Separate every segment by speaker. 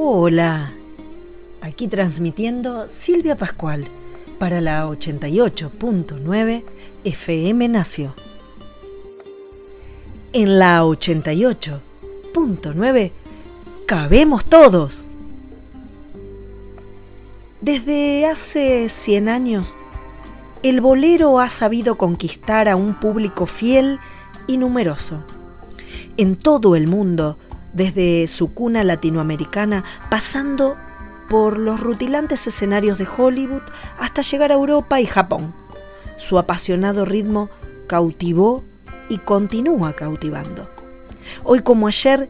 Speaker 1: Hola, aquí transmitiendo Silvia Pascual para la 88.9 FM Nacio. En la 88.9 cabemos todos. Desde hace 100 años, el bolero ha sabido conquistar a un público fiel y numeroso. En todo el mundo, desde su cuna latinoamericana, pasando por los rutilantes escenarios de Hollywood hasta llegar a Europa y Japón. Su apasionado ritmo cautivó y continúa cautivando. Hoy como ayer,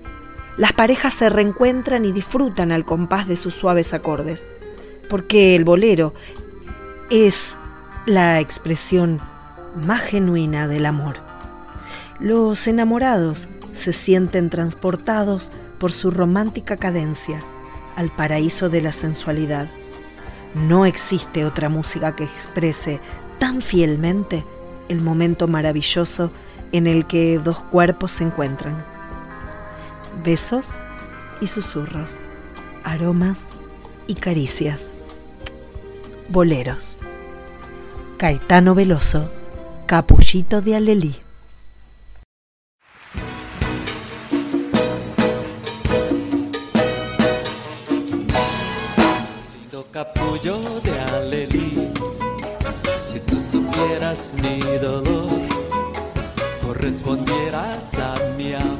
Speaker 1: las parejas se reencuentran y disfrutan al compás de sus suaves acordes, porque el bolero es la expresión más genuina del amor. Los enamorados se sienten transportados por su romántica cadencia al paraíso de la sensualidad. No existe otra música que exprese tan fielmente el momento maravilloso en el que dos cuerpos se encuentran. Besos y susurros, aromas y caricias. Boleros. Caetano Veloso, Capullito de Alelí.
Speaker 2: Capullo de alelí. Si tú supieras mi dolor, correspondieras a mi amor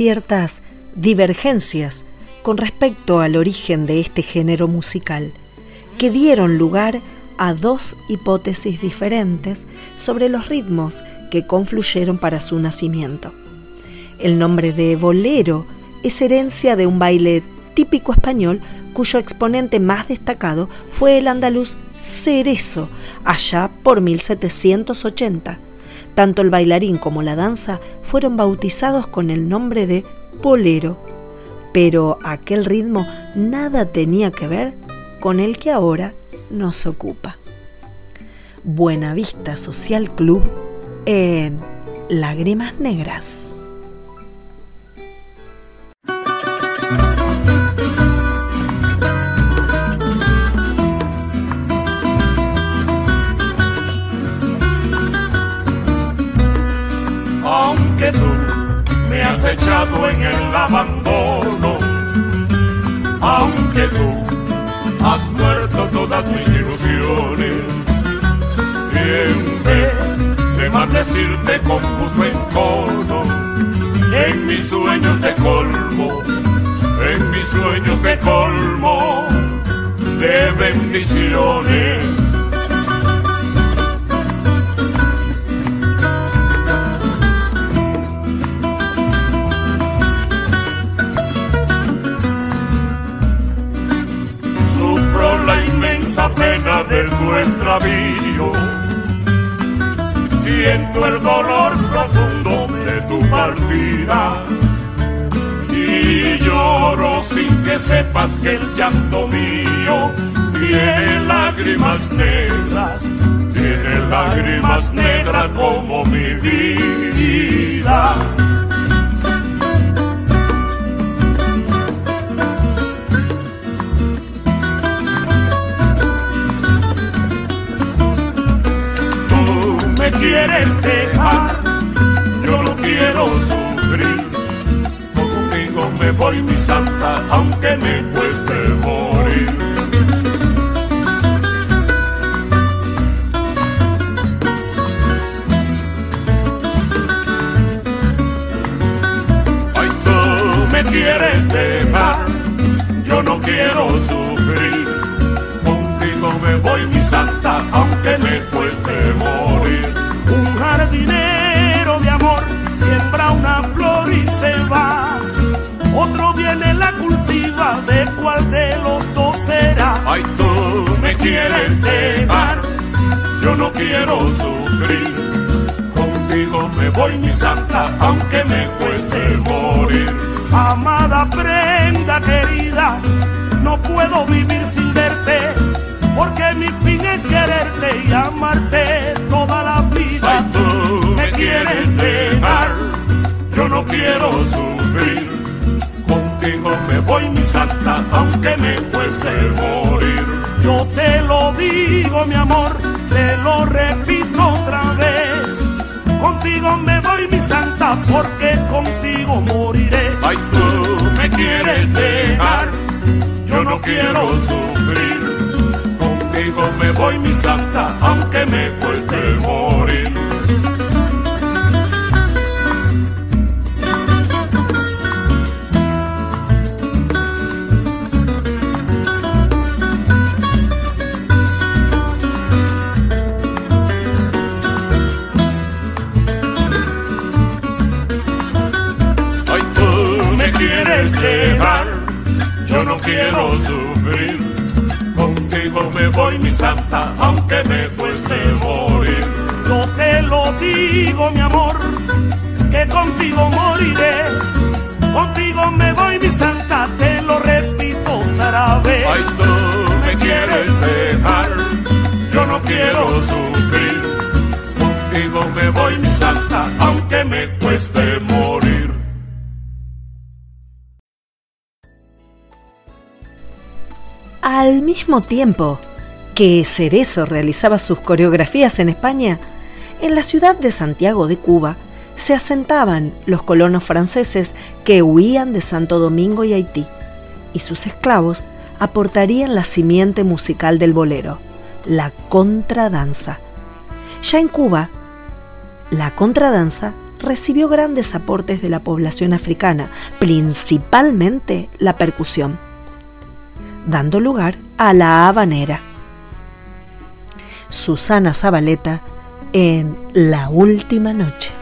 Speaker 1: ciertas divergencias con respecto al origen de este género musical, que dieron lugar a dos hipótesis diferentes sobre los ritmos que confluyeron para su nacimiento. El nombre de bolero es herencia de un baile típico español cuyo exponente más destacado fue el andaluz Cerezo, allá por 1780. Tanto el bailarín como la danza fueron bautizados con el nombre de bolero, pero aquel ritmo nada tenía que ver con el que ahora nos ocupa. Buenavista Social Club en Lágrimas Negras.
Speaker 3: En el abandono, aunque tú has muerto todas mis ilusiones, y en vez de maldecirte con justo encono, en mis sueños de colmo, en mis sueños de colmo de bendiciones. Siento el dolor profundo de tu partida y lloro sin que sepas que el llanto mío tiene lágrimas negras, tiene lágrimas negras como mi vida. Voy mi santa, aunque me cueste morir. Ay, tú me quieres dejar, yo no quiero sufrir. Contigo me voy mi santa, aunque me cueste morir. Un jardinero Otro viene la cultiva, de cuál de los dos será. Ay, tú me quieres dejar, yo no quiero sufrir. Contigo me voy mi santa, aunque me cueste morir. Amada prenda querida, no puedo vivir sin verte, porque mi fin es quererte y amarte toda la vida. Ay, tú me quieres dejar, yo no quiero sufrir. Aunque me cueste morir. Yo te lo digo, mi amor, te lo repito otra vez. Contigo me voy mi santa, porque contigo moriré. Ay, tú me quieres dejar, yo no quiero sufrir. Contigo me voy mi santa, aunque me cueste morir. Quiero sufrir. Contigo me voy, mi santa, aunque me cueste morir.
Speaker 1: Al mismo tiempo que Cerezo realizaba sus coreografías en España, en la ciudad de Santiago de Cuba se asentaban los colonos franceses que huían de Santo Domingo y Haití, y sus esclavos aportarían la simiente musical del bolero, la contradanza. Ya en Cuba, la contradanza recibió grandes aportes de la población africana, principalmente la percusión dando lugar a la habanera. Susana Zabaleta en La Última Noche.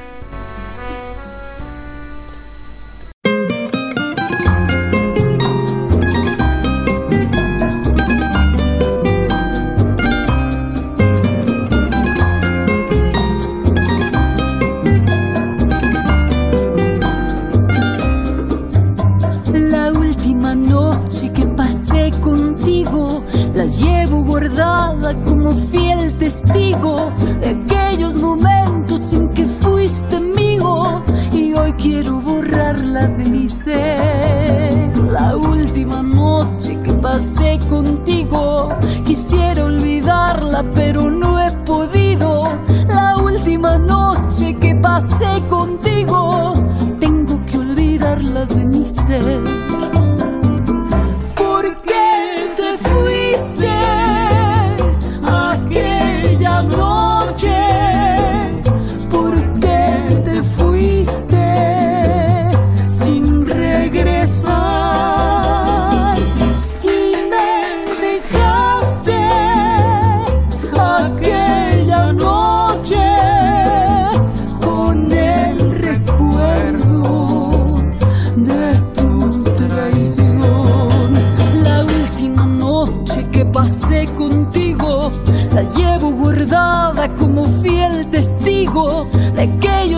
Speaker 4: pasé contigo, la llevo guardada como fiel testigo de que
Speaker 5: yo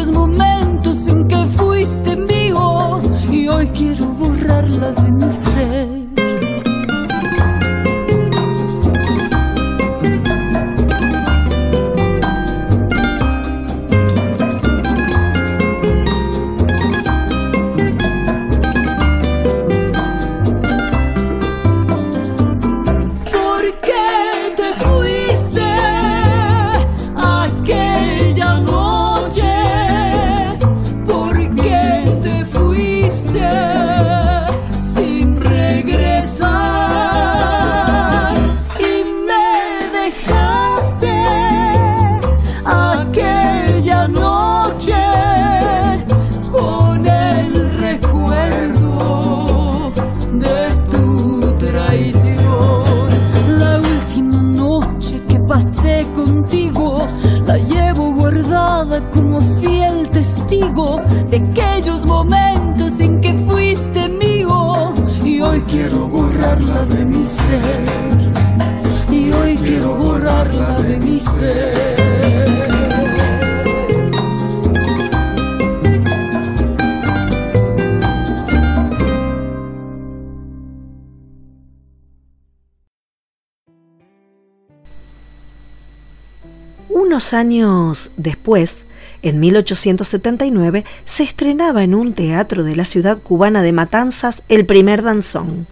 Speaker 5: Años después, en 1879, se estrenaba en un teatro de la ciudad cubana de Matanzas el primer danzón.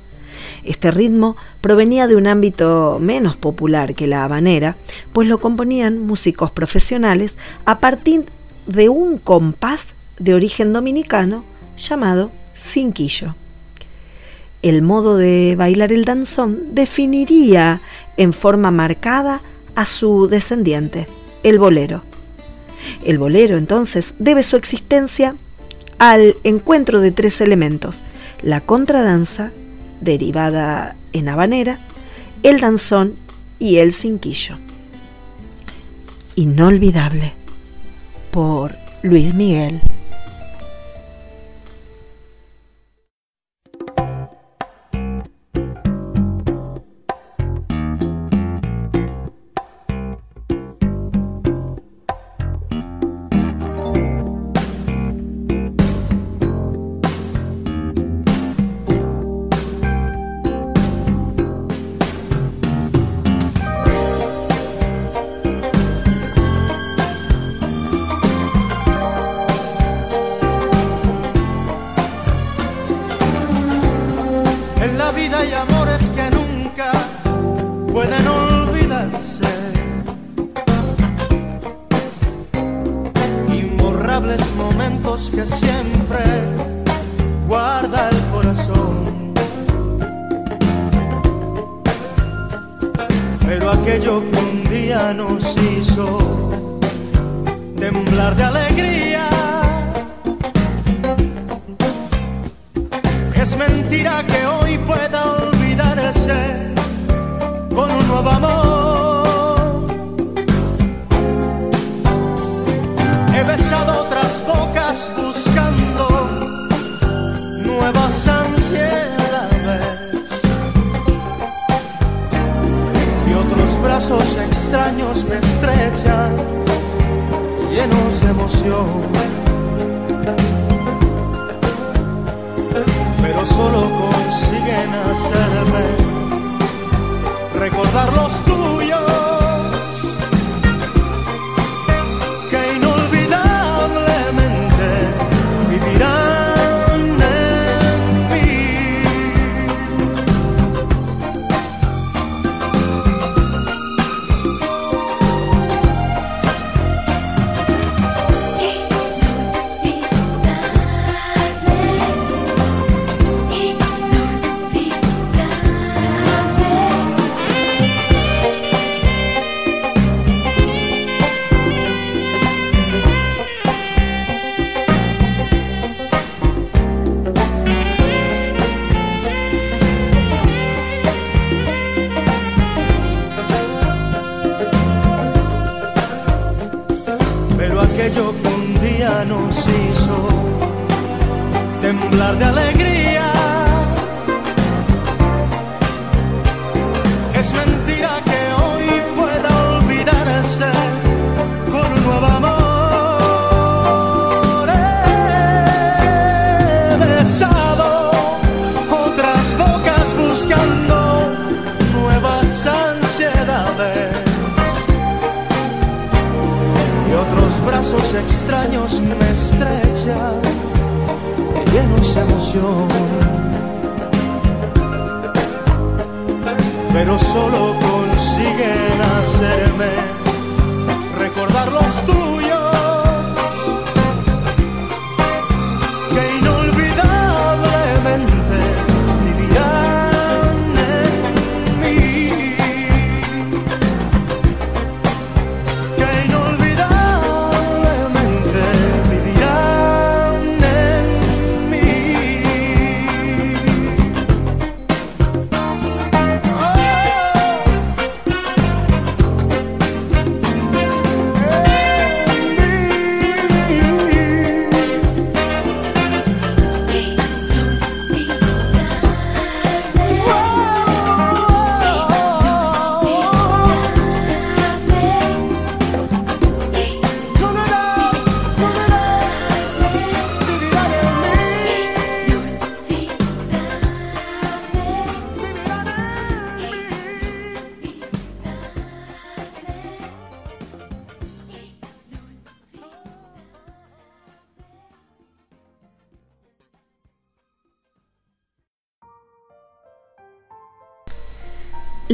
Speaker 5: Este ritmo provenía de un ámbito menos popular que la habanera, pues lo componían músicos profesionales a partir de un compás de origen dominicano llamado cinquillo. El modo de bailar el danzón definiría en forma marcada a su descendiente el bolero. El bolero entonces debe su existencia al encuentro de tres elementos, la contradanza, derivada en habanera, el danzón y el cinquillo. Inolvidable por Luis Miguel.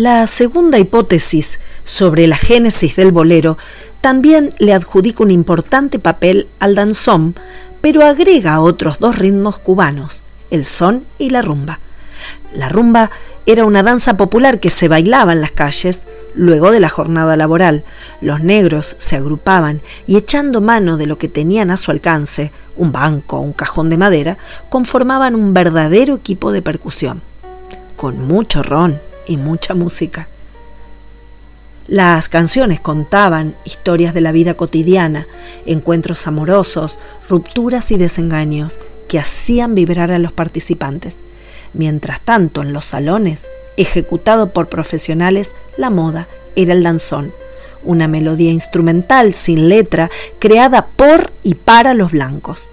Speaker 6: La
Speaker 1: segunda hipótesis sobre la génesis del bolero también le adjudica un importante papel al danzón, pero agrega otros dos ritmos cubanos, el son y la rumba. La rumba era una danza popular que se bailaba en las calles luego de la jornada laboral. Los negros se agrupaban y echando mano de lo que tenían a su alcance, un banco o un cajón de madera, conformaban un verdadero equipo de percusión, con mucho ron y mucha música. Las canciones contaban historias de la vida cotidiana, encuentros amorosos, rupturas y desengaños que hacían vibrar a los participantes. Mientras tanto, en los salones, ejecutado por profesionales, la moda era el danzón, una melodía instrumental sin letra creada por y para los blancos.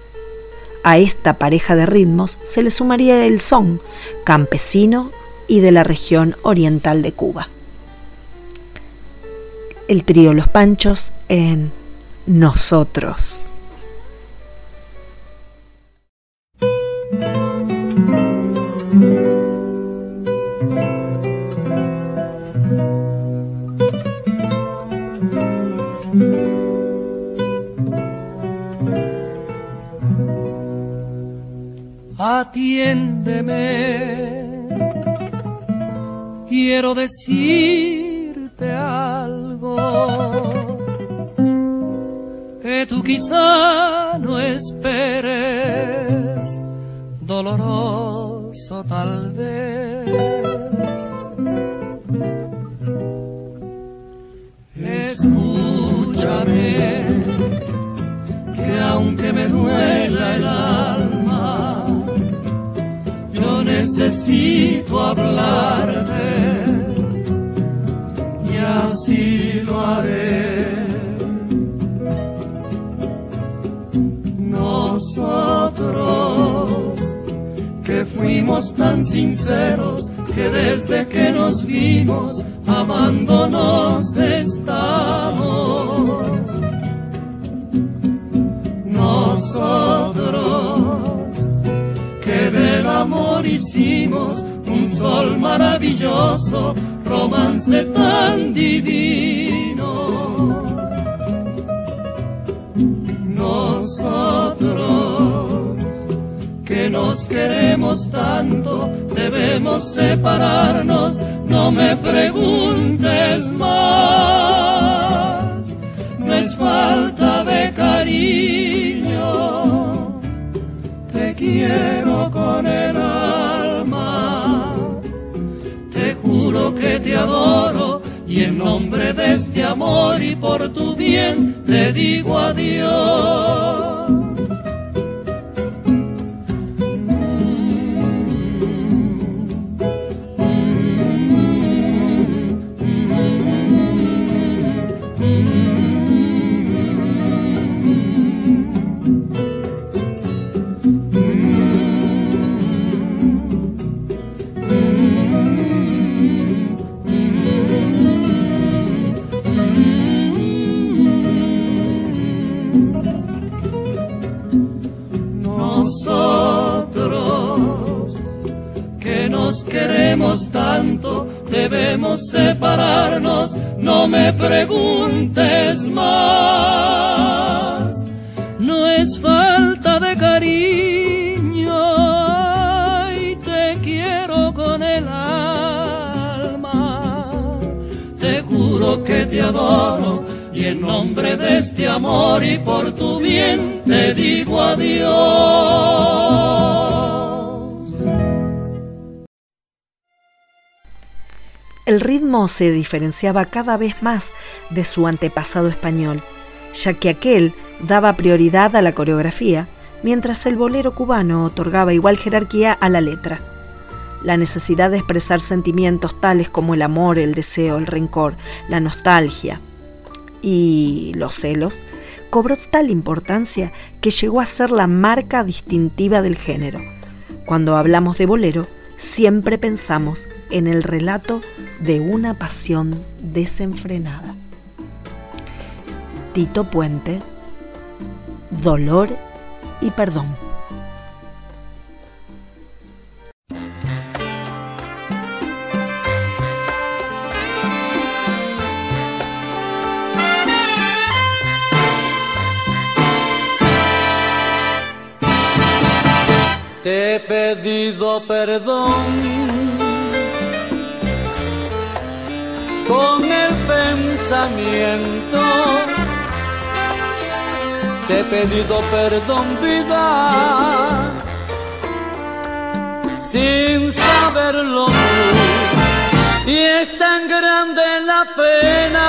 Speaker 1: A esta pareja de ritmos se le sumaría el son, campesino y de la región oriental de Cuba. El trío Los Panchos en Nosotros.
Speaker 7: Atiéndeme, quiero decirte algo que tú quizá no esperes, doloroso tal vez. Escúchame, que aunque me duela el alma, necesito hablarte y así lo haré. Nosotros que fuimos tan sinceros que desde que nos vimos amándonos estamos. Nosotros hicimos un sol maravilloso, romance tan divino. Nosotros que nos queremos tanto, debemos separarnos, no me preguntes más, no es falta de cariño, te quiero con el alma, que te adoro y en nombre de este amor y por tu bien te digo adiós. Te adoro y en nombre de este amor y por tu bien te digo adiós.
Speaker 1: El ritmo se diferenciaba cada vez más de su antepasado español, ya que aquel daba prioridad a la coreografía, mientras el bolero cubano otorgaba igual jerarquía a la letra. La necesidad de expresar sentimientos tales como el amor, el deseo, el rencor, la nostalgia y los celos cobró tal importancia que llegó a ser la marca distintiva del género. Cuando hablamos de bolero, siempre pensamos en el relato de una pasión desenfrenada. Tito Puente, Dolor y Perdón.
Speaker 8: Te he pedido perdón con el pensamiento. Te he pedido perdón, vida, sin saberlo. Y es tan grande la pena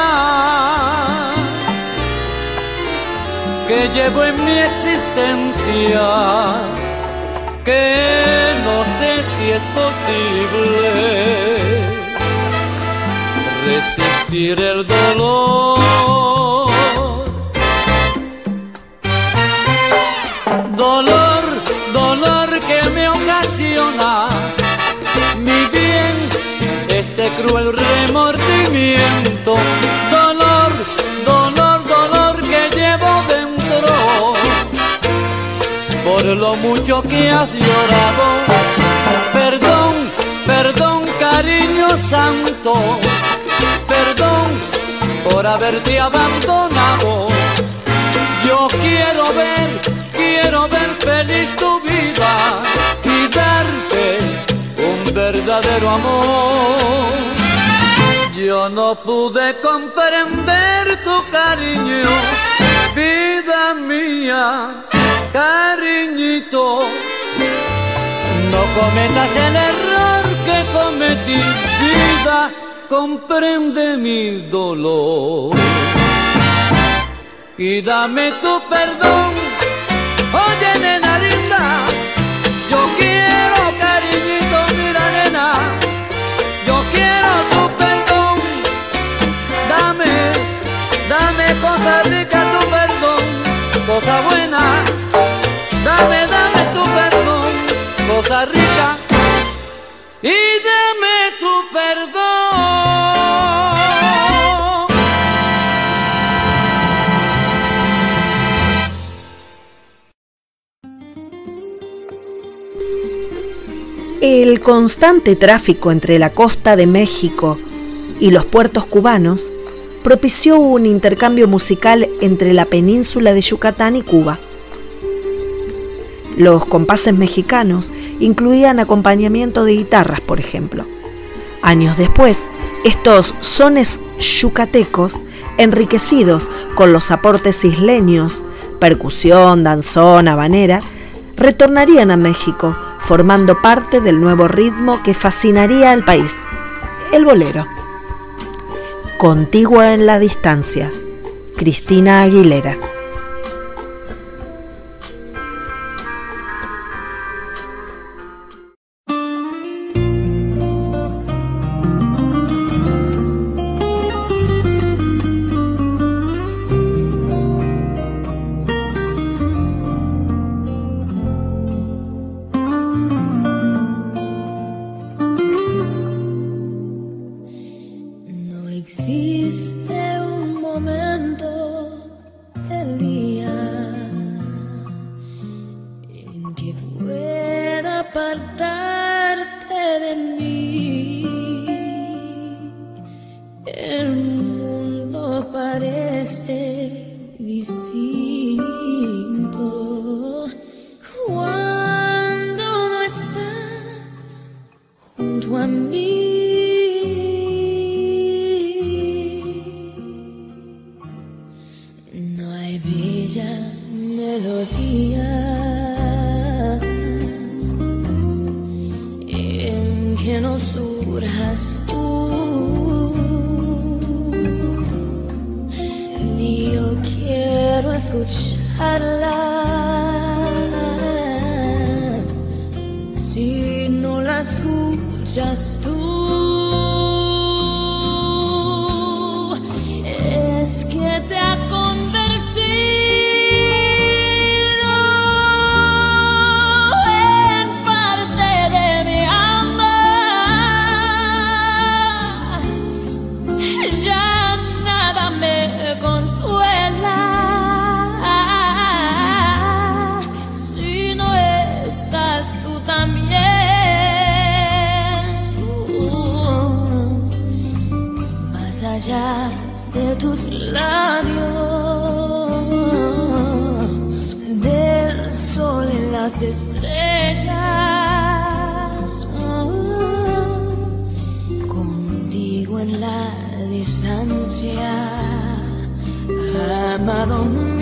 Speaker 8: que llevo en mi existencia que no sé si es posible resistir el dolor. Dolor, dolor que me ocasiona mi bien, este cruel remordimiento. Lo mucho que has llorado. Perdón, perdón, cariño santo perdón por haberte abandonado. Yo quiero ver, quiero ver feliz tu vida y darte un verdadero amor. Yo no pude comprender tu cariño, vida mía, cariñito. No cometas el error que cometí, vida comprende mi dolor y dame tu perdón. Dame, dame tu perdón, cosa rica. Y dame tu perdón.
Speaker 1: El constante tráfico entre la costa de México y los puertos cubanos propició un intercambio musical entre la península de Yucatán y Cuba. Los compases mexicanos incluían acompañamiento de guitarras, por ejemplo. Años después, estos sones yucatecos, enriquecidos con los aportes isleños, percusión, danzón, habanera, retornarían a México, formando parte del nuevo ritmo que fascinaría al país, el bolero. Contigua en la distancia, Cristina Aguilera.
Speaker 9: Las estrellas, contigo en la distancia, amado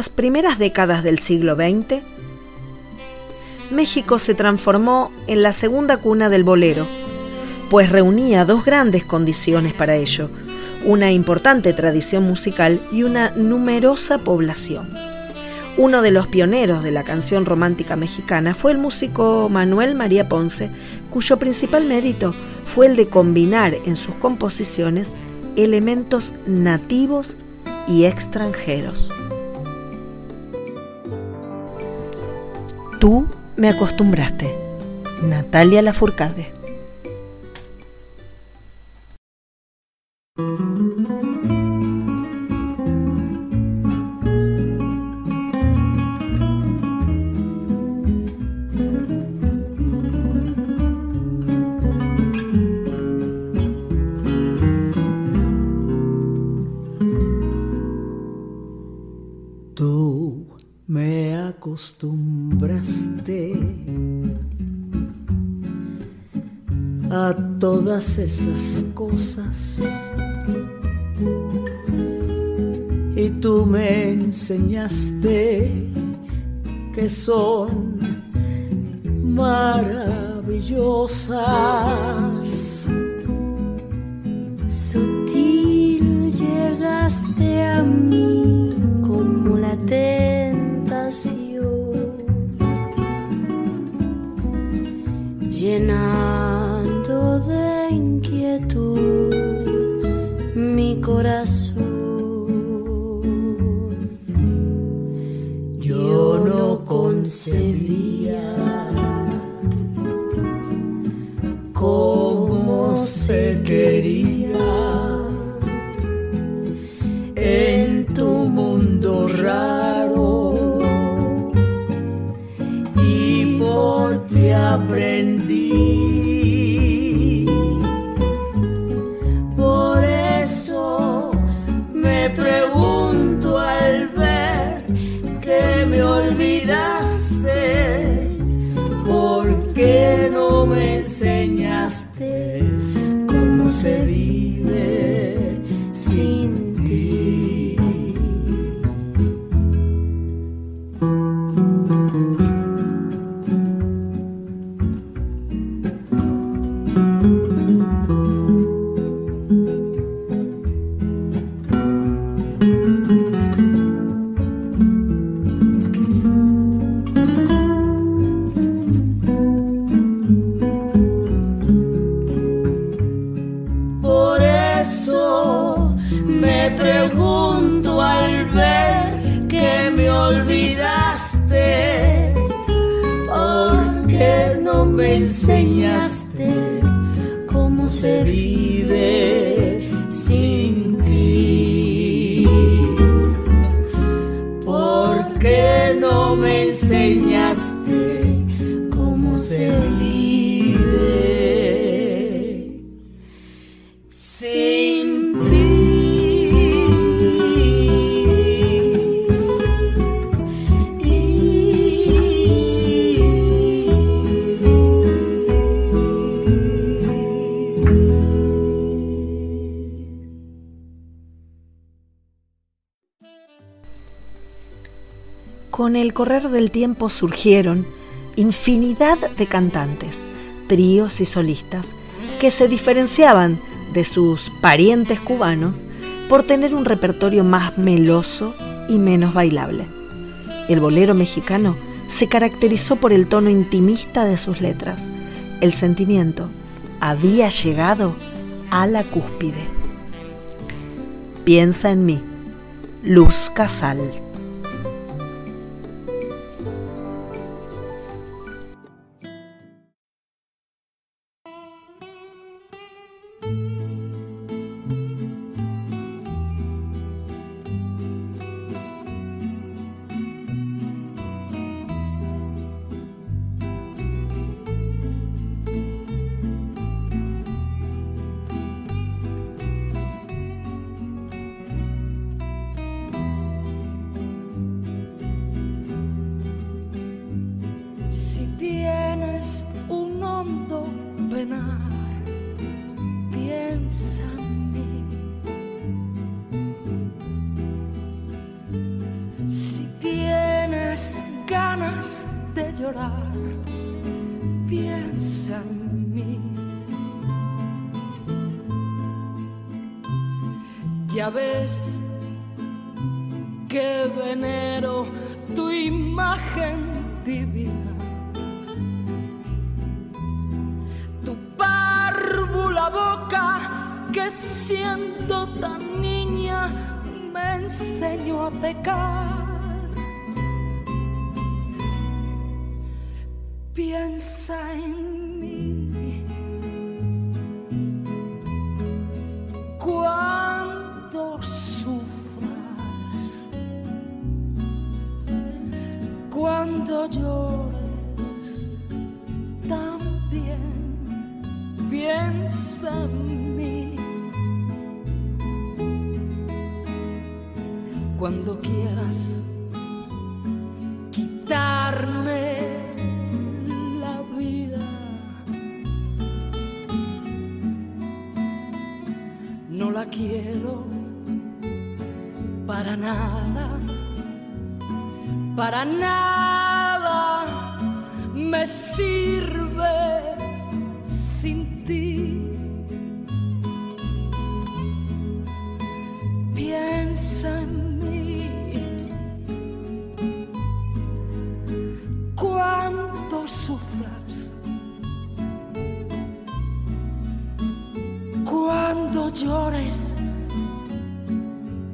Speaker 9: las
Speaker 1: primeras décadas del siglo XX, México se transformó en la segunda cuna del bolero, pues reunía dos grandes condiciones para ello, una importante tradición musical y una numerosa población. Uno de los pioneros de la canción romántica mexicana fue el músico Manuel María Ponce, cuyo principal mérito fue el de combinar en sus composiciones elementos nativos y extranjeros. Tú me acostumbraste. Natalia Lafourcade.
Speaker 10: Acostumbraste a todas esas cosas y tú me enseñaste que son maravillosas.
Speaker 9: Sutil llegaste a mí como la tentación,
Speaker 11: you
Speaker 5: know el correr del tiempo surgieron infinidad de cantantes, tríos y solistas que se diferenciaban de sus parientes cubanos por tener un repertorio más meloso y menos bailable. El bolero mexicano se caracterizó por el tono intimista de sus letras. El sentimiento había llegado a la cúspide. Piensa en mí, Luz Casal.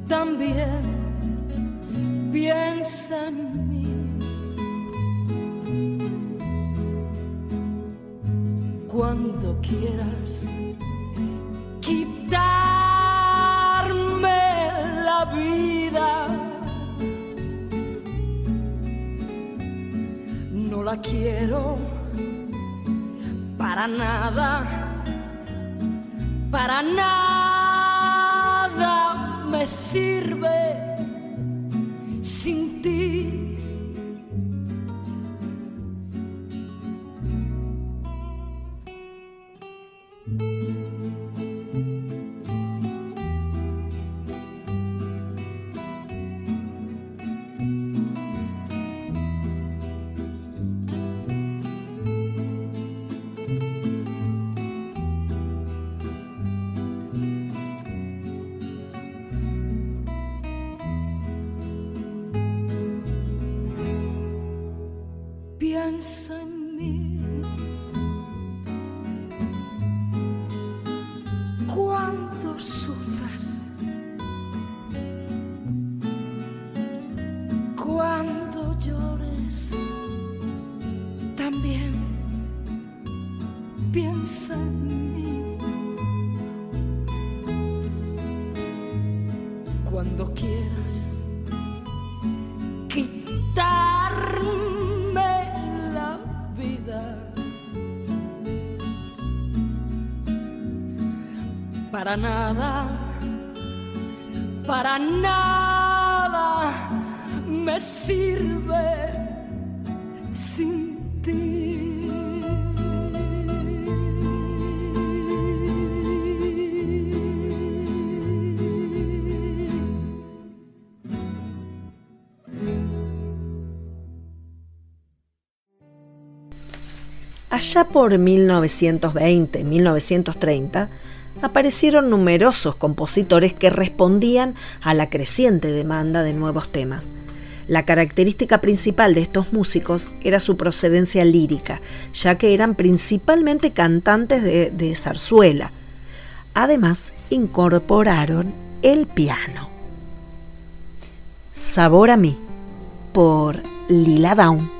Speaker 11: también piensa en mí. Cuando quieras quitarme la vida, no la quiero para nada, para nada sirve sin ti.
Speaker 5: para nada, para nada me sirve sin ti.
Speaker 12: Allá por 1920-1930, aparecieron numerosos compositores que respondían a la creciente demanda de nuevos temas. La característica principal de estos músicos era su procedencia lírica, ya que eran principalmente cantantes de, de zarzuela. Además, incorporaron el piano. Sabor a mí, por Lila Down.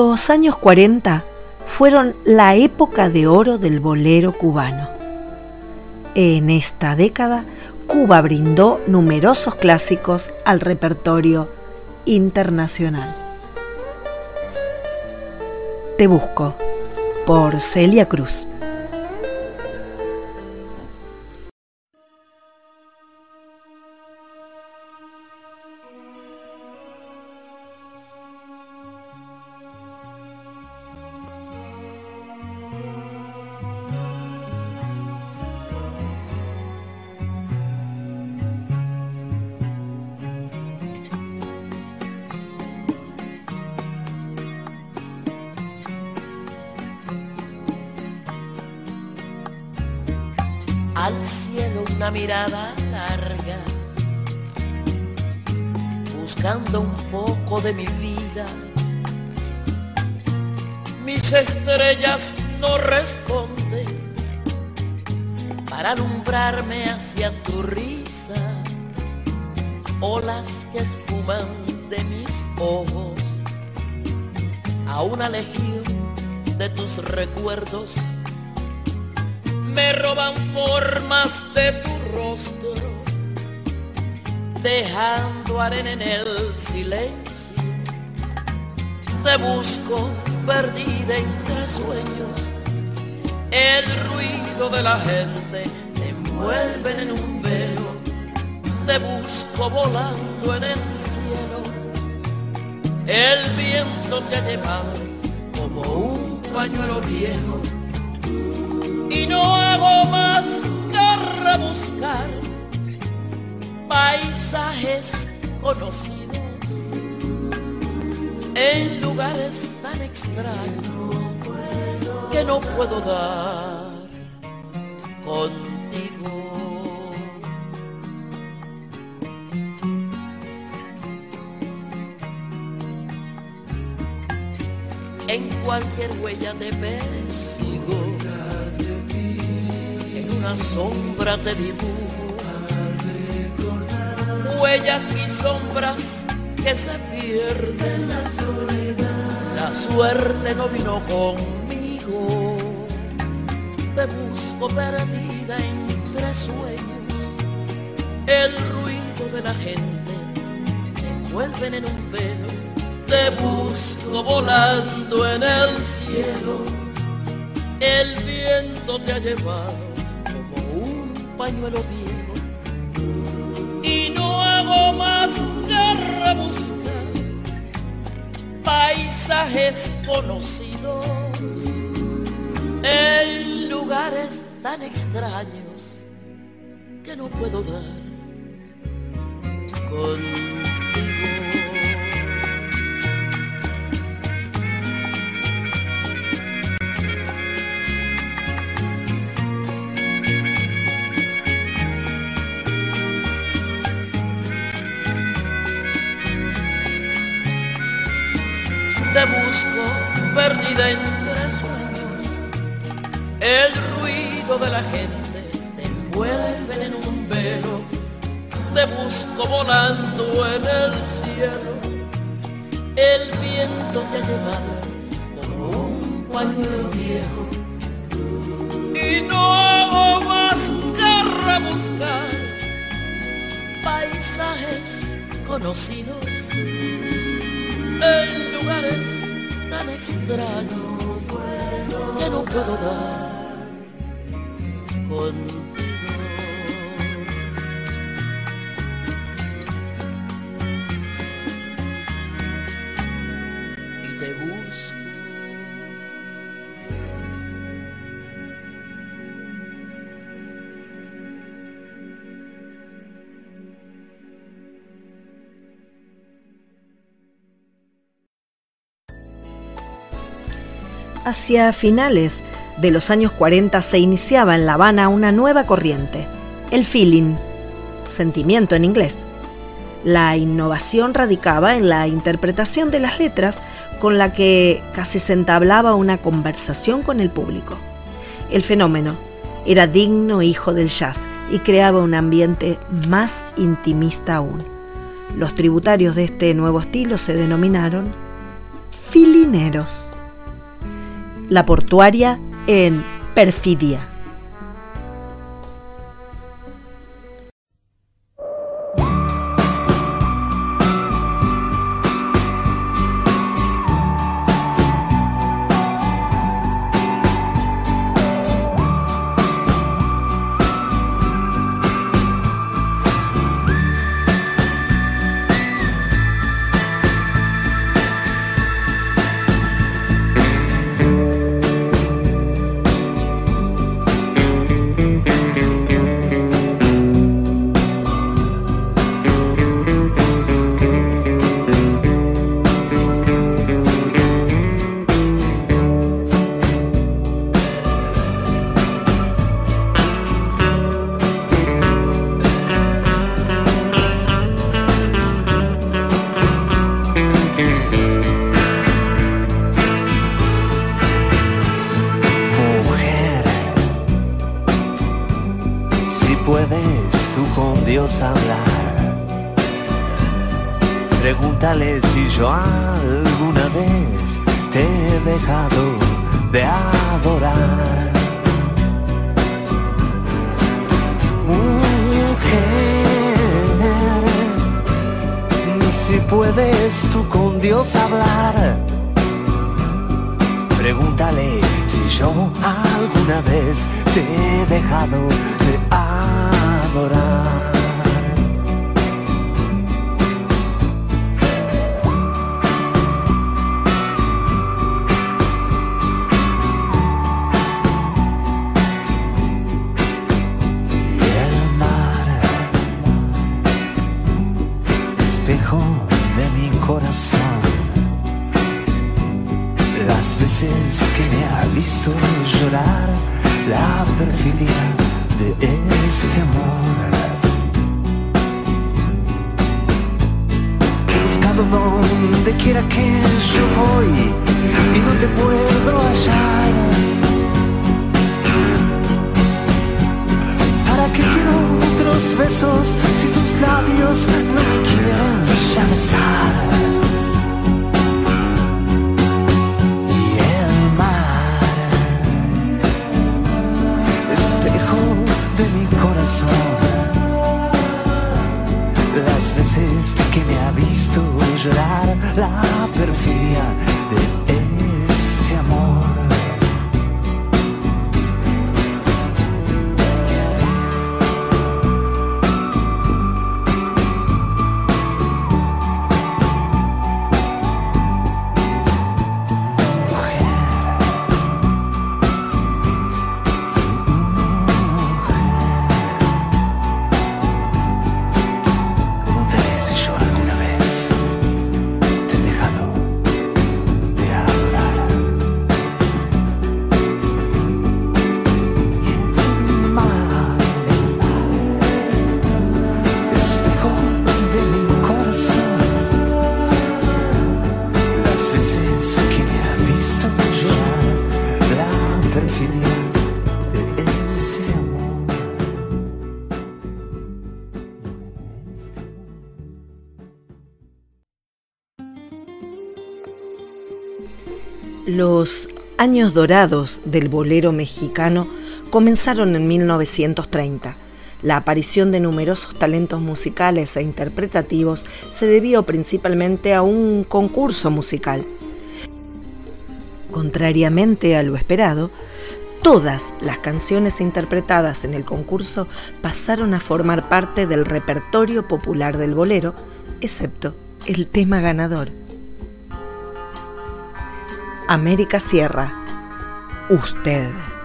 Speaker 1: Los años 40 fueron la época de oro del bolero cubano. En esta década, Cuba brindó numerosos clásicos al repertorio internacional. Te busco por Celia Cruz.
Speaker 13: Mirada larga, buscando un poco de mi vida. Mis estrellas no responden para alumbrarme hacia tu risa, olas que esfuman de mis ojos a una legión de tus recuerdos me roban formas de tu rostro, dejando arena en el silencio. Te busco perdida entre sueños, el ruido de la gente te envuelven en un velo. Te busco volando en el cielo, el viento te ha llevado como un pañuelo viejo y no hago más que rebuscar paisajes conocidos en lugares tan extraños que no puedo dar contigo. En cualquier huella te persigo una sombra te dibujo, huellas y sombras que se pierden. La soledad, la suerte no vino conmigo, te busco perdida entre sueños, el ruido de la gente te envuelven en un velo, te busco volando en el cielo, el viento te ha llevado pañuelo viejo y no hago más que rebuscar paisajes conocidos en lugares tan extraños que no puedo dar contigo. Busco perdida entre sueños. El ruido de la gente te envuelve en un velo. Te busco volando en el cielo. El viento te ha llevado como un pañuelo viejo. Y no hago más que rebuscar paisajes conocidos en lugares tan extraños que no puedo dar contigo.
Speaker 1: hacia finales de los años 40 se iniciaba en La Habana una nueva corriente, el feeling, sentimiento en inglés. La innovación radicaba en la interpretación de las letras con la que casi se entablaba una conversación con el público. El fenómeno era digno hijo del jazz y creaba un ambiente más intimista aún. Los tributarios de este nuevo estilo se denominaron
Speaker 14: filineros la portuaria en Perfidia. Los años dorados del bolero mexicano comenzaron en 1930. La aparición de numerosos talentos musicales e interpretativos se debió principalmente a un concurso musical. Contrariamente a lo esperado, todas las canciones interpretadas en el concurso pasaron a formar parte del repertorio popular del bolero, excepto el tema ganador. América Sierra. Usted.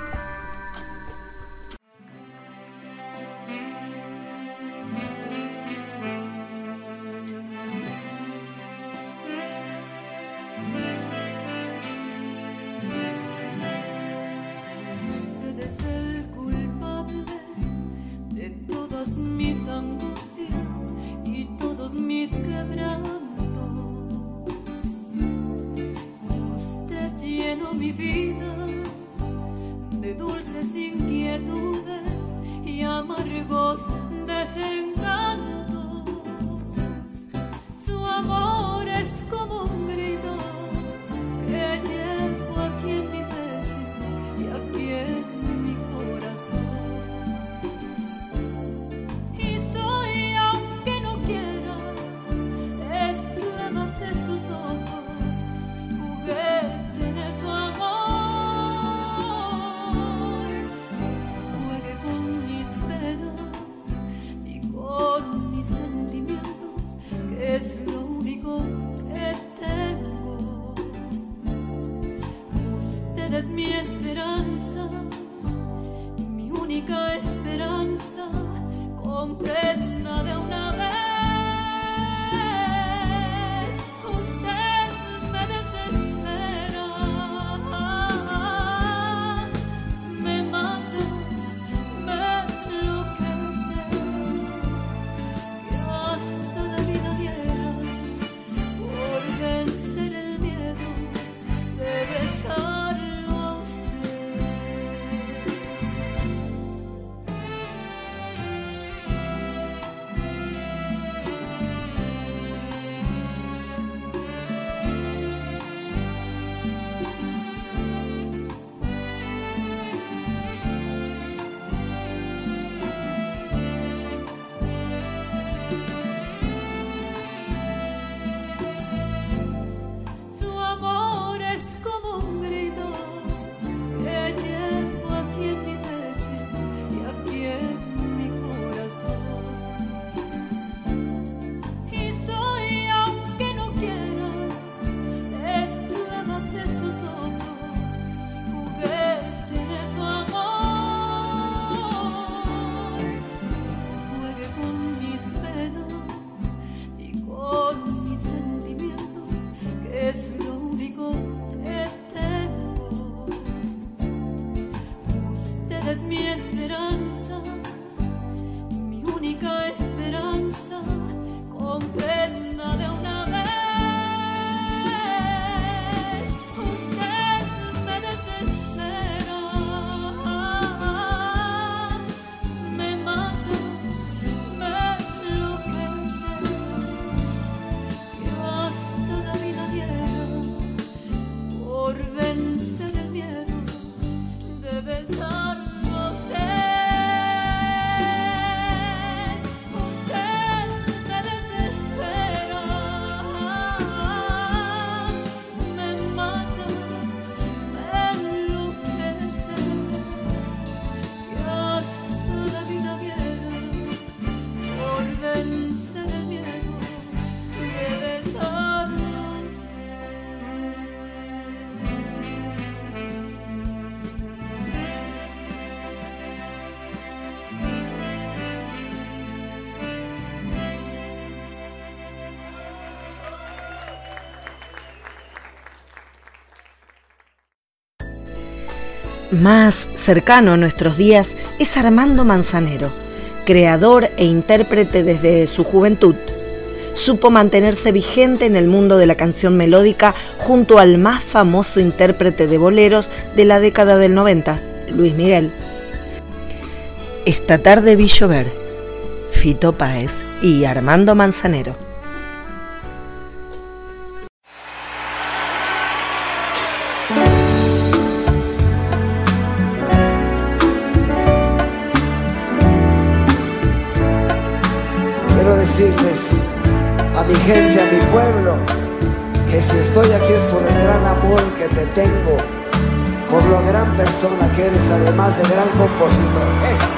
Speaker 1: más cercano a nuestros días es Armando Manzanero, creador e intérprete desde su juventud. Supo mantenerse vigente en el mundo de la canción melódica junto al más famoso intérprete de boleros de la década del 90, Luis Miguel. Esta tarde vi llover, Fito Páez y Armando Manzanero.
Speaker 15: que eres, además de gran compositor. ¿eh?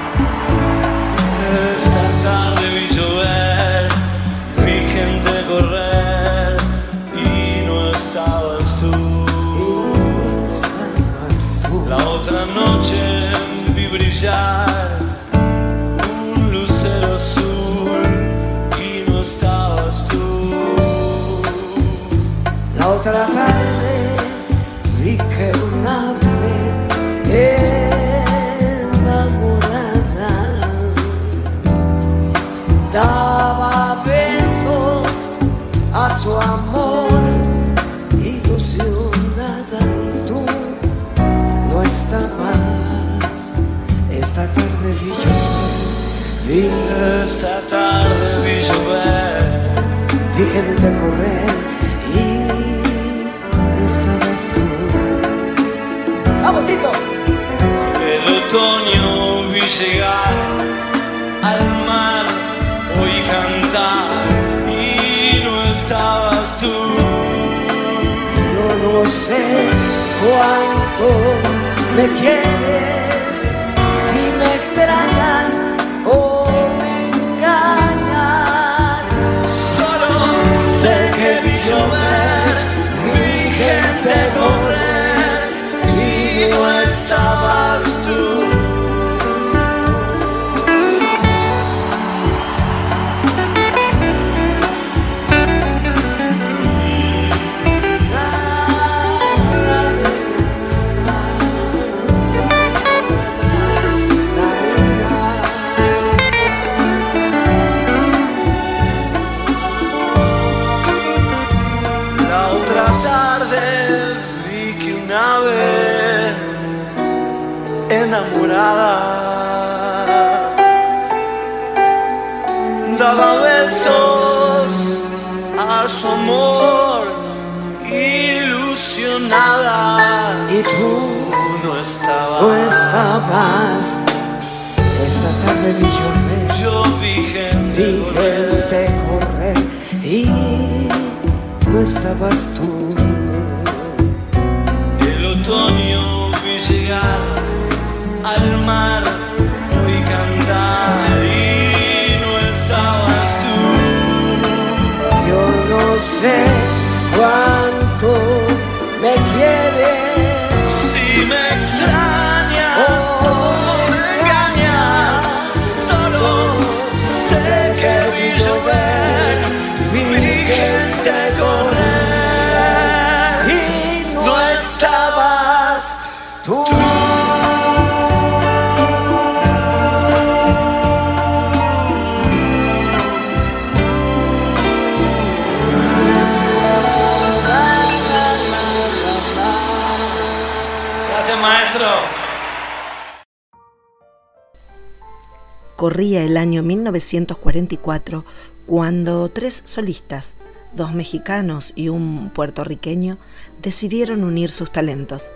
Speaker 1: 1944 cuando tres solistas, dos mexicanos y un puertorriqueño, decidieron unir sus talentos.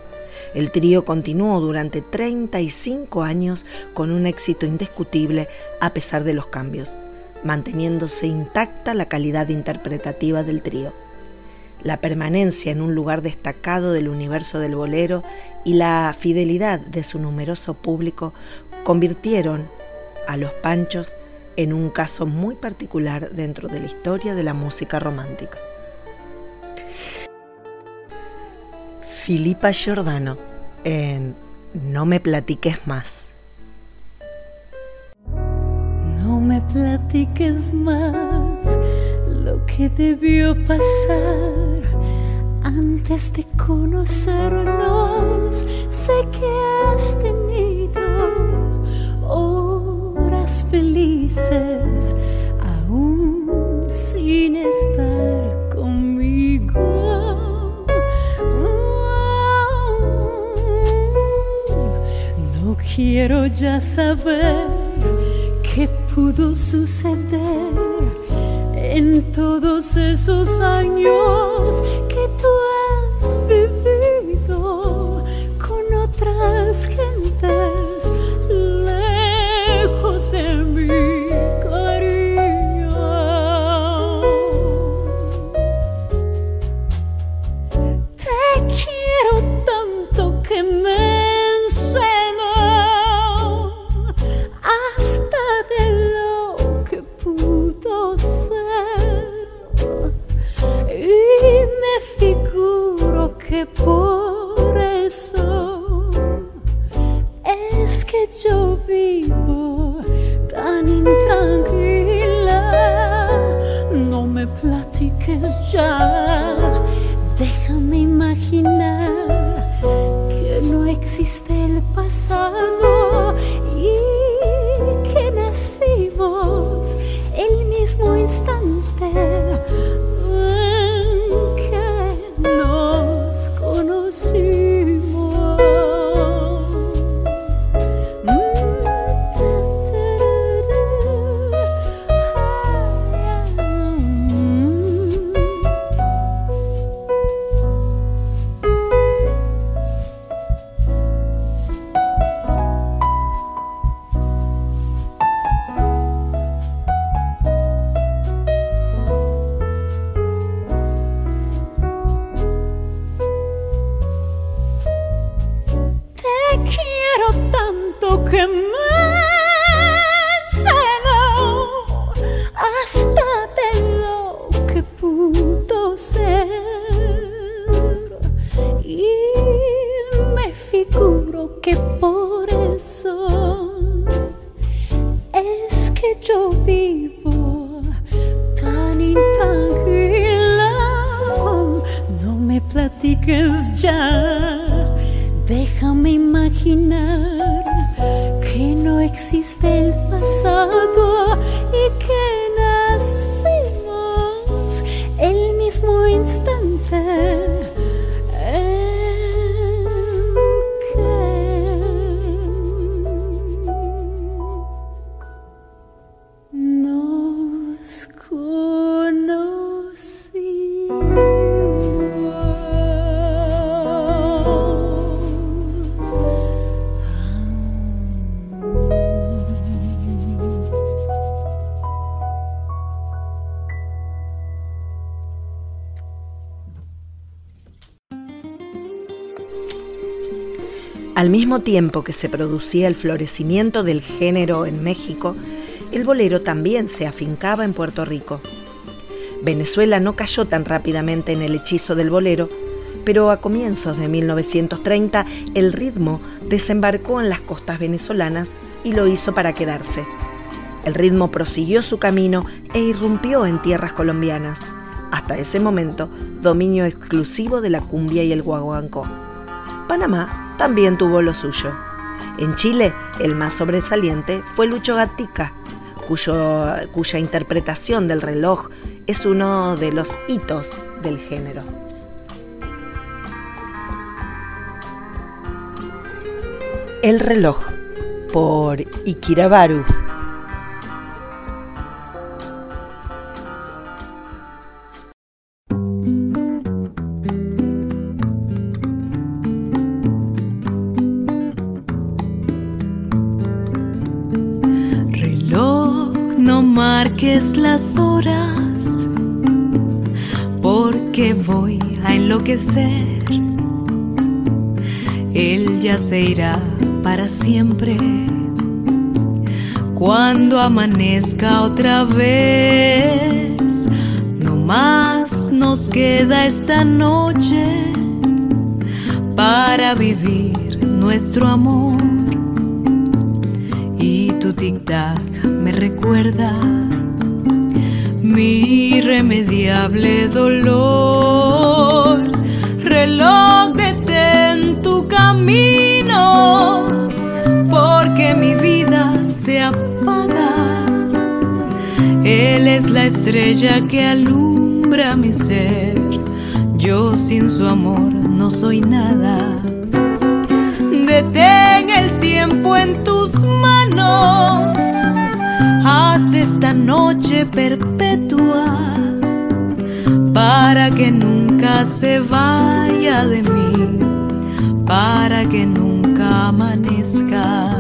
Speaker 1: El trío continuó durante 35 años con un éxito indiscutible a pesar de los cambios, manteniéndose intacta la calidad interpretativa del trío. La permanencia en un lugar destacado del universo del bolero y la fidelidad de su numeroso público convirtieron a los Panchos en un caso muy particular dentro de la historia de la música romántica. Filipa Giordano en No me platiques más.
Speaker 12: No me platiques más lo que debió pasar antes de conocernos. Sé que has tenido felices aún sin estar conmigo. No quiero ya saber qué pudo suceder en todos esos años
Speaker 1: Al mismo tiempo que se producía el florecimiento del género en México, el bolero también se afincaba en Puerto Rico. Venezuela no cayó tan rápidamente en el hechizo del bolero, pero a comienzos de 1930 el ritmo desembarcó en las costas venezolanas y lo hizo para quedarse. El ritmo prosiguió su camino e irrumpió en tierras colombianas, hasta ese momento dominio exclusivo de la cumbia y el guaguancó. Panamá también tuvo lo suyo. En Chile, el más sobresaliente fue Lucho Gatica, cuya interpretación del reloj es uno de los hitos del género. El reloj por Ikirabaru
Speaker 16: Él ya se irá para siempre. Cuando amanezca otra vez, no más nos queda esta noche para vivir nuestro amor. Y tu tic-tac me recuerda mi irremediable dolor. Reloj, detén tu camino, porque mi vida se apaga. Él es la estrella que alumbra mi ser. Yo sin su amor no soy nada. Detén el tiempo en tus manos. Haz de esta noche perpetua para que nunca se vaya de mí, para que nunca amanezca.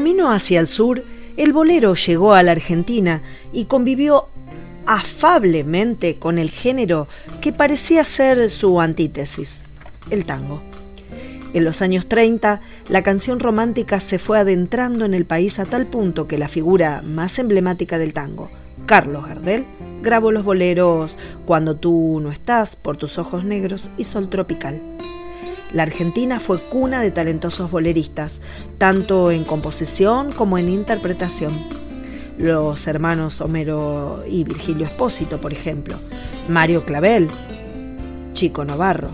Speaker 16: Camino
Speaker 1: hacia el sur, el bolero llegó a la Argentina y convivió afablemente con el género que parecía ser su antítesis, el tango. En los años 30, la canción romántica se fue adentrando en el país a tal punto que la figura más emblemática del tango, Carlos Gardel, grabó los boleros Cuando tú no estás, Por tus ojos negros y Sol tropical. La Argentina fue cuna de talentosos boleristas, tanto en composición como en interpretación. Los hermanos Homero y Virgilio Espósito, por ejemplo, Mario Clavel, Chico Novarro.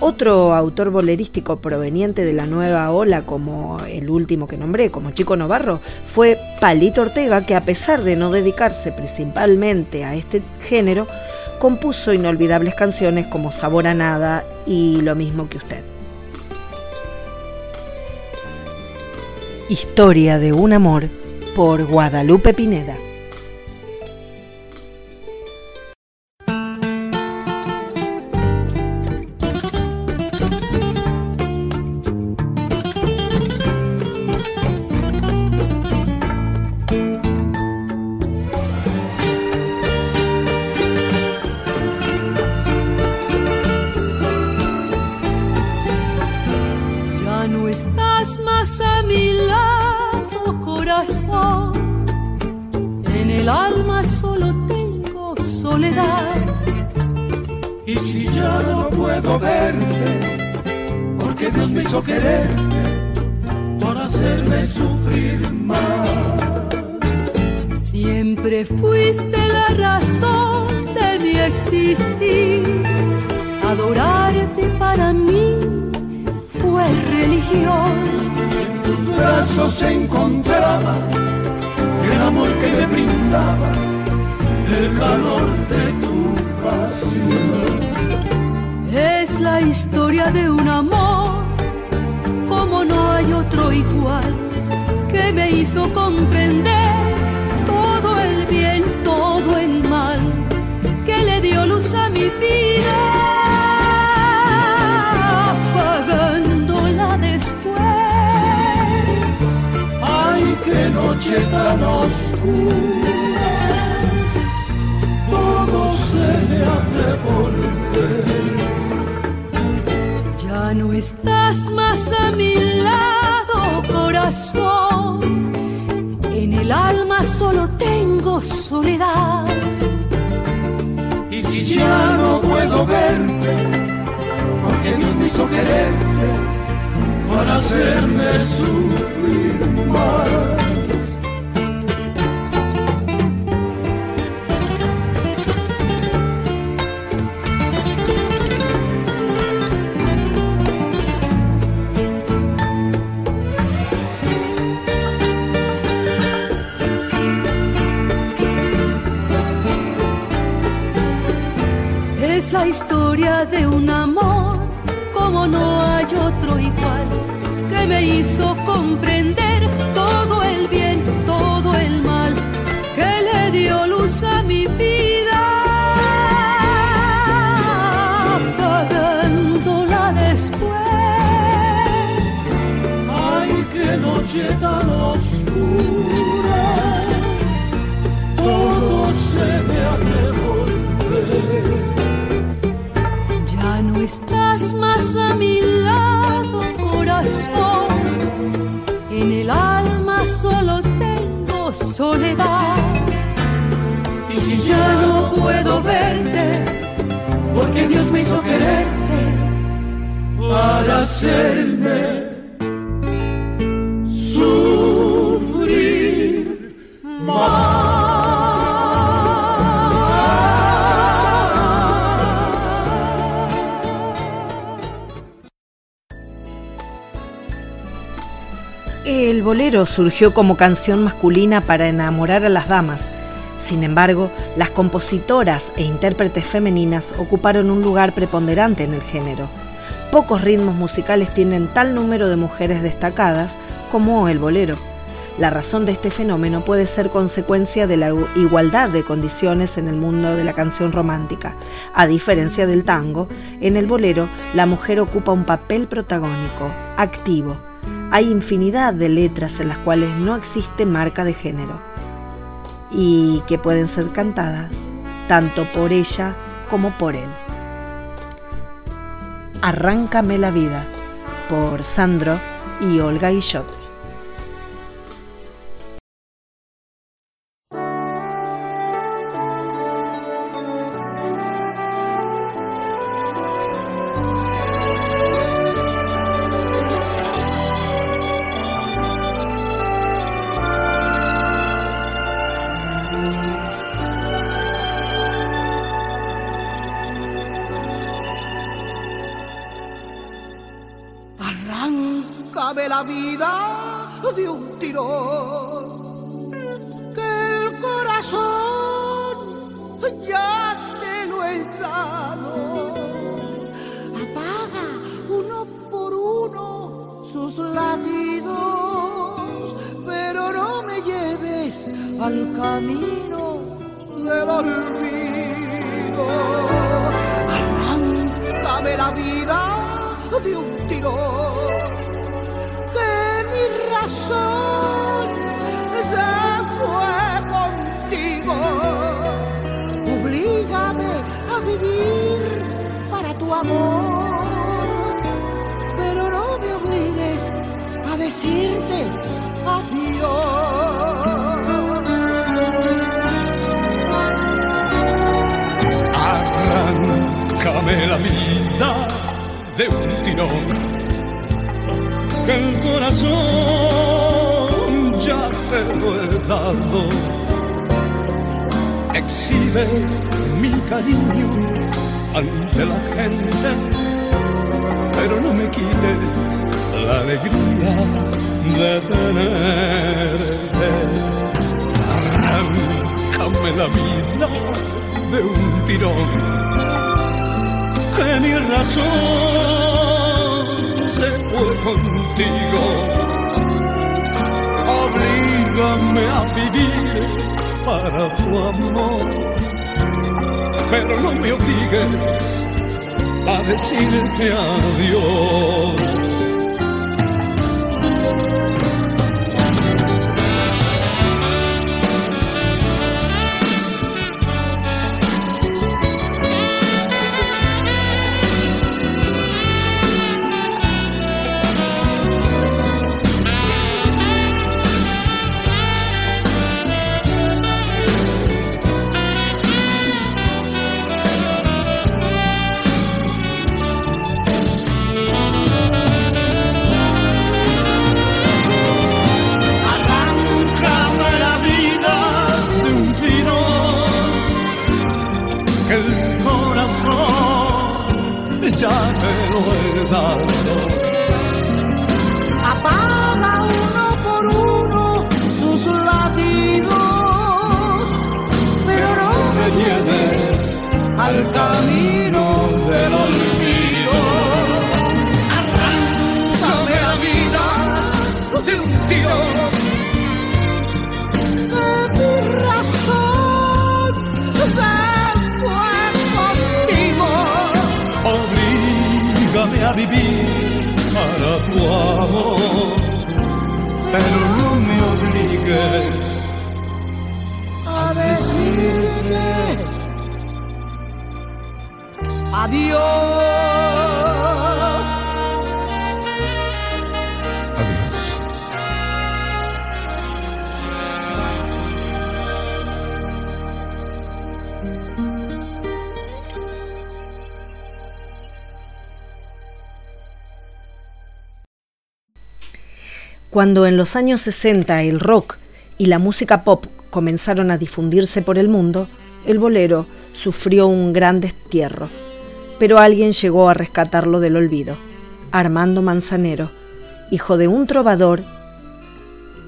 Speaker 1: Otro autor bolerístico proveniente de la nueva ola, como el último que nombré, como Chico Novarro, fue Palito Ortega, que a pesar de no dedicarse principalmente a este género, compuso inolvidables canciones como Sabor a Nada y Lo mismo que usted. Historia de un amor por Guadalupe Pineda.
Speaker 12: El
Speaker 1: bolero surgió como canción masculina para enamorar a las damas. Sin embargo, las compositoras e intérpretes femeninas ocuparon un lugar preponderante en el género. Pocos ritmos musicales tienen tal número de mujeres destacadas como el bolero. La razón de este fenómeno puede ser consecuencia de la igualdad de condiciones en el mundo de la canción romántica. A diferencia del tango, en el bolero la mujer ocupa un papel protagónico, activo. Hay infinidad de letras en las cuales no existe marca de género y que pueden ser cantadas tanto por ella como por él. Arráncame la vida por Sandro y Olga Guillot.
Speaker 17: decirte adiós.
Speaker 18: Arráncame la vida de un tirón, que el corazón ya te lo he dado. Exhibe mi cariño ante la gente, pero no me quites la alegría de tenerte. Arráncame la vida de un tirón, que mi razón se fue contigo. Oblígame a vivir para tu amor, pero no me obligues a decirte adiós.
Speaker 1: Cuando en los años 60 el rock y la música pop comenzaron a difundirse por el mundo, el bolero sufrió un gran destierro. Pero alguien llegó a rescatarlo del olvido, Armando Manzanero, hijo de un trovador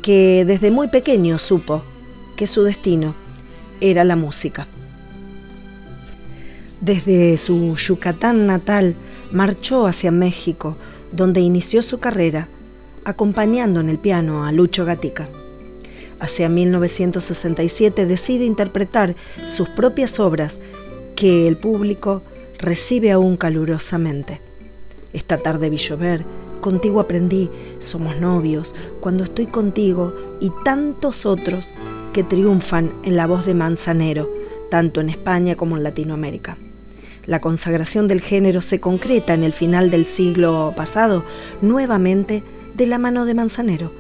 Speaker 1: que desde muy pequeño supo que su destino era la música. Desde su Yucatán natal marchó hacia México, donde inició su carrera acompañando en el piano a Lucho Gatica. Hacia 1967 decide interpretar sus propias obras que el público recibe aún calurosamente. Esta tarde vi llover, contigo aprendí, somos novios, cuando estoy contigo y tantos otros que triunfan en la voz de Manzanero, tanto en España como en Latinoamérica. La consagración del género se concreta en el final del siglo pasado, nuevamente de la mano de Manzanero,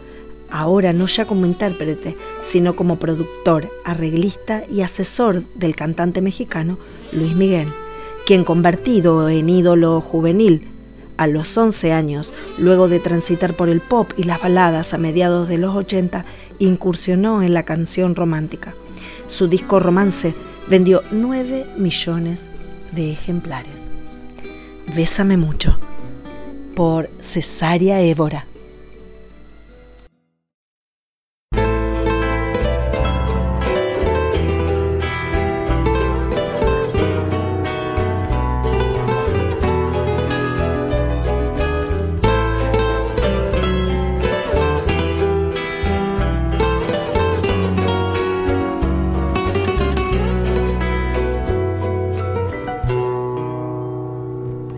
Speaker 1: ahora no ya como intérprete, sino como productor, arreglista y asesor del cantante mexicano Luis Miguel, quien convertido en ídolo juvenil a los 11 años, luego de transitar por el pop y las baladas a mediados de los 80, incursionó en la canción romántica. Su disco Romance vendió 9 millones de ejemplares. Bésame mucho por Cesárea Évora.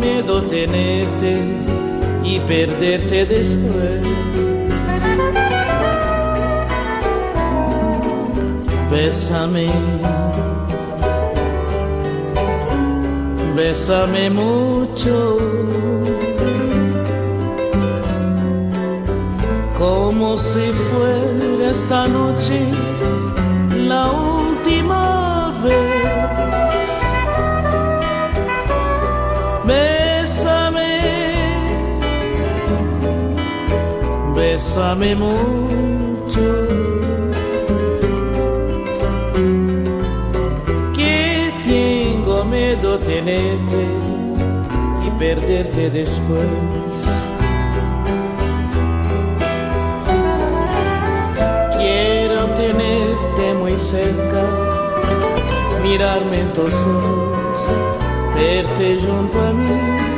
Speaker 19: Miedo tenerte y perderte después. Bésame, bésame mucho. Como si fuera esta noche bésame mucho. Que tengo miedo tenerte y perderte después. Quiero tenerte muy cerca, mirarme en tus ojos, verte junto a mí.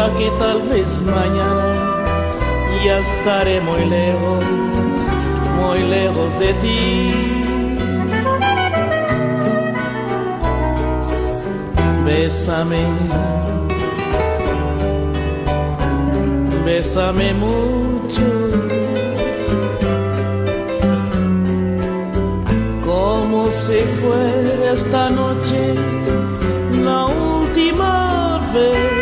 Speaker 19: Piensa que tal vez mañana ya estaré muy lejos, muy lejos de ti. Bésame, bésame mucho. Como si fuera esta noche la última vez.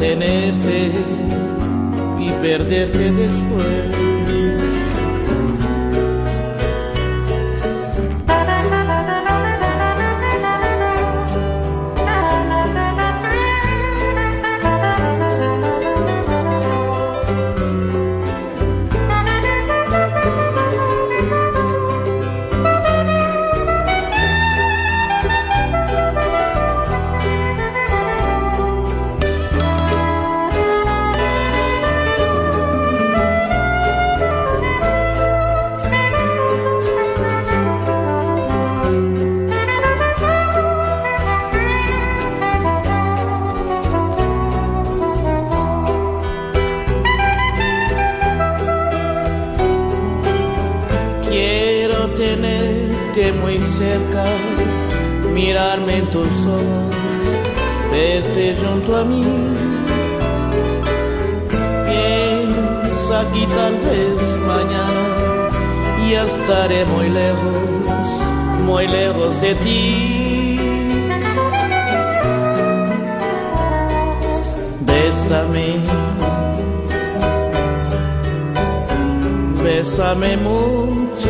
Speaker 19: Tenerte y perderte después. Mirarme en tus ojos, verte junto a mí. Piensa que tal vez mañana ya estaré muy lejos, muy lejos de ti. Bésame, bésame mucho.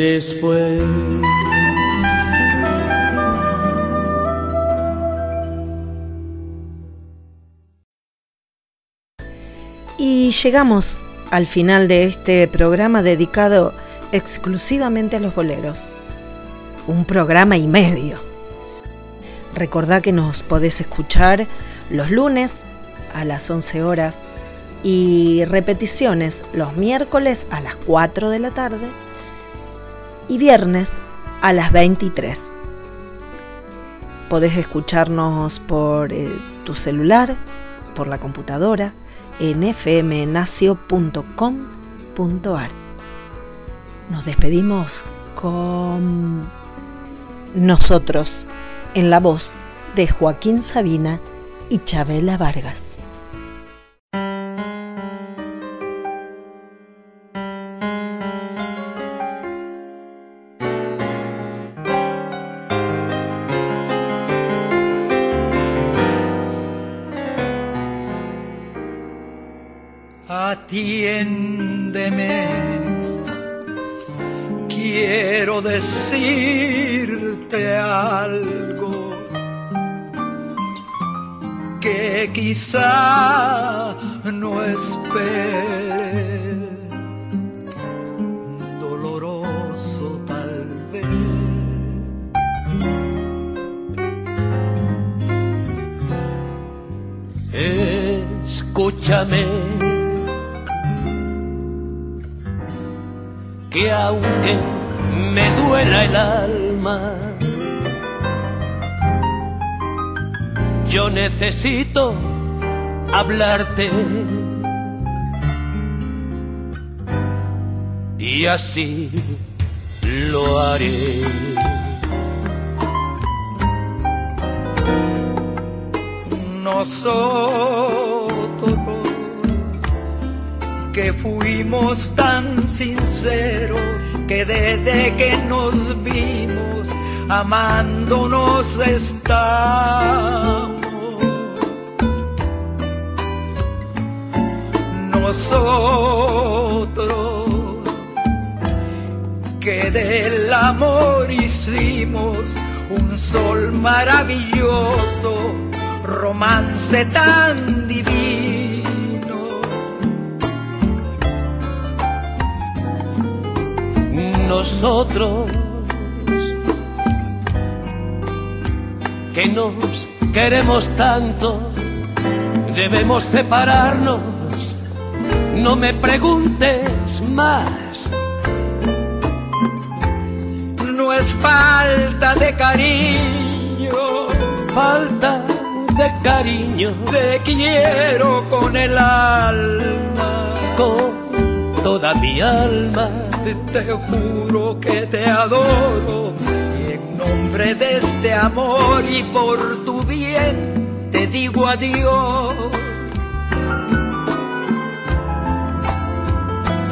Speaker 19: después.
Speaker 1: Y llegamos al final de este programa dedicado exclusivamente a los boleros. Un programa y medio. Recordá que nos podés escuchar los lunes a las 11 horas y repeticiones los miércoles a las 4 de la tarde y viernes a las 23. Podés escucharnos por eh, tu celular, por la computadora, en fmnacio.com.ar. Nos despedimos con nosotros, en la voz de Joaquín Sabina y Chabela Vargas.
Speaker 20: Algo que quizá no espere. Doloroso tal vez. Escúchame. Que aunque me duela el alma, yo necesito hablarte. Y así lo haré. Nosotros que fuimos tan sinceros que desde que nos vimos amándonos estamos. Nosotros que del amor hicimos un sol maravilloso, romance tan divino. Nosotros que nos queremos tanto, debemos separarnos. No me preguntes más. No es falta de cariño, falta de cariño. Te quiero con el alma, con toda mi alma. Te juro que te adoro y en nombre de este amor y por tu bien te digo adiós.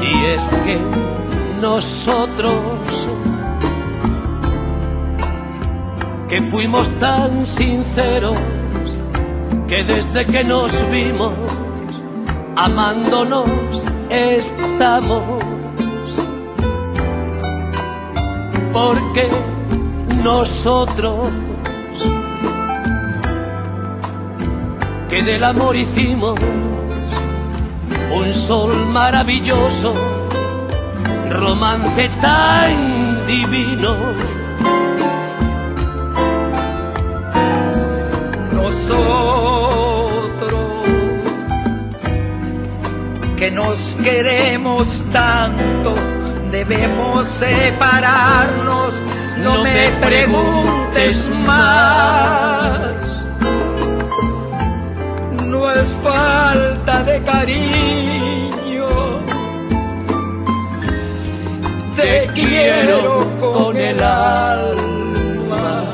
Speaker 20: Y es que nosotros que fuimos tan sinceros que desde que nos vimos amándonos estamos porque nosotros que del amor hicimos un sol maravilloso, romance tan divino. Nosotros que nos queremos tanto, debemos separarnos, no, me preguntes más. No es falta de cariño, te quiero con el alma,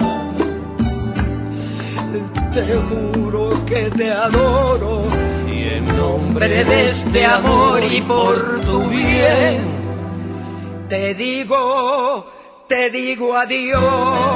Speaker 20: te juro que te adoro. Y en nombre de este amor y por tu bien te digo, te digo adiós.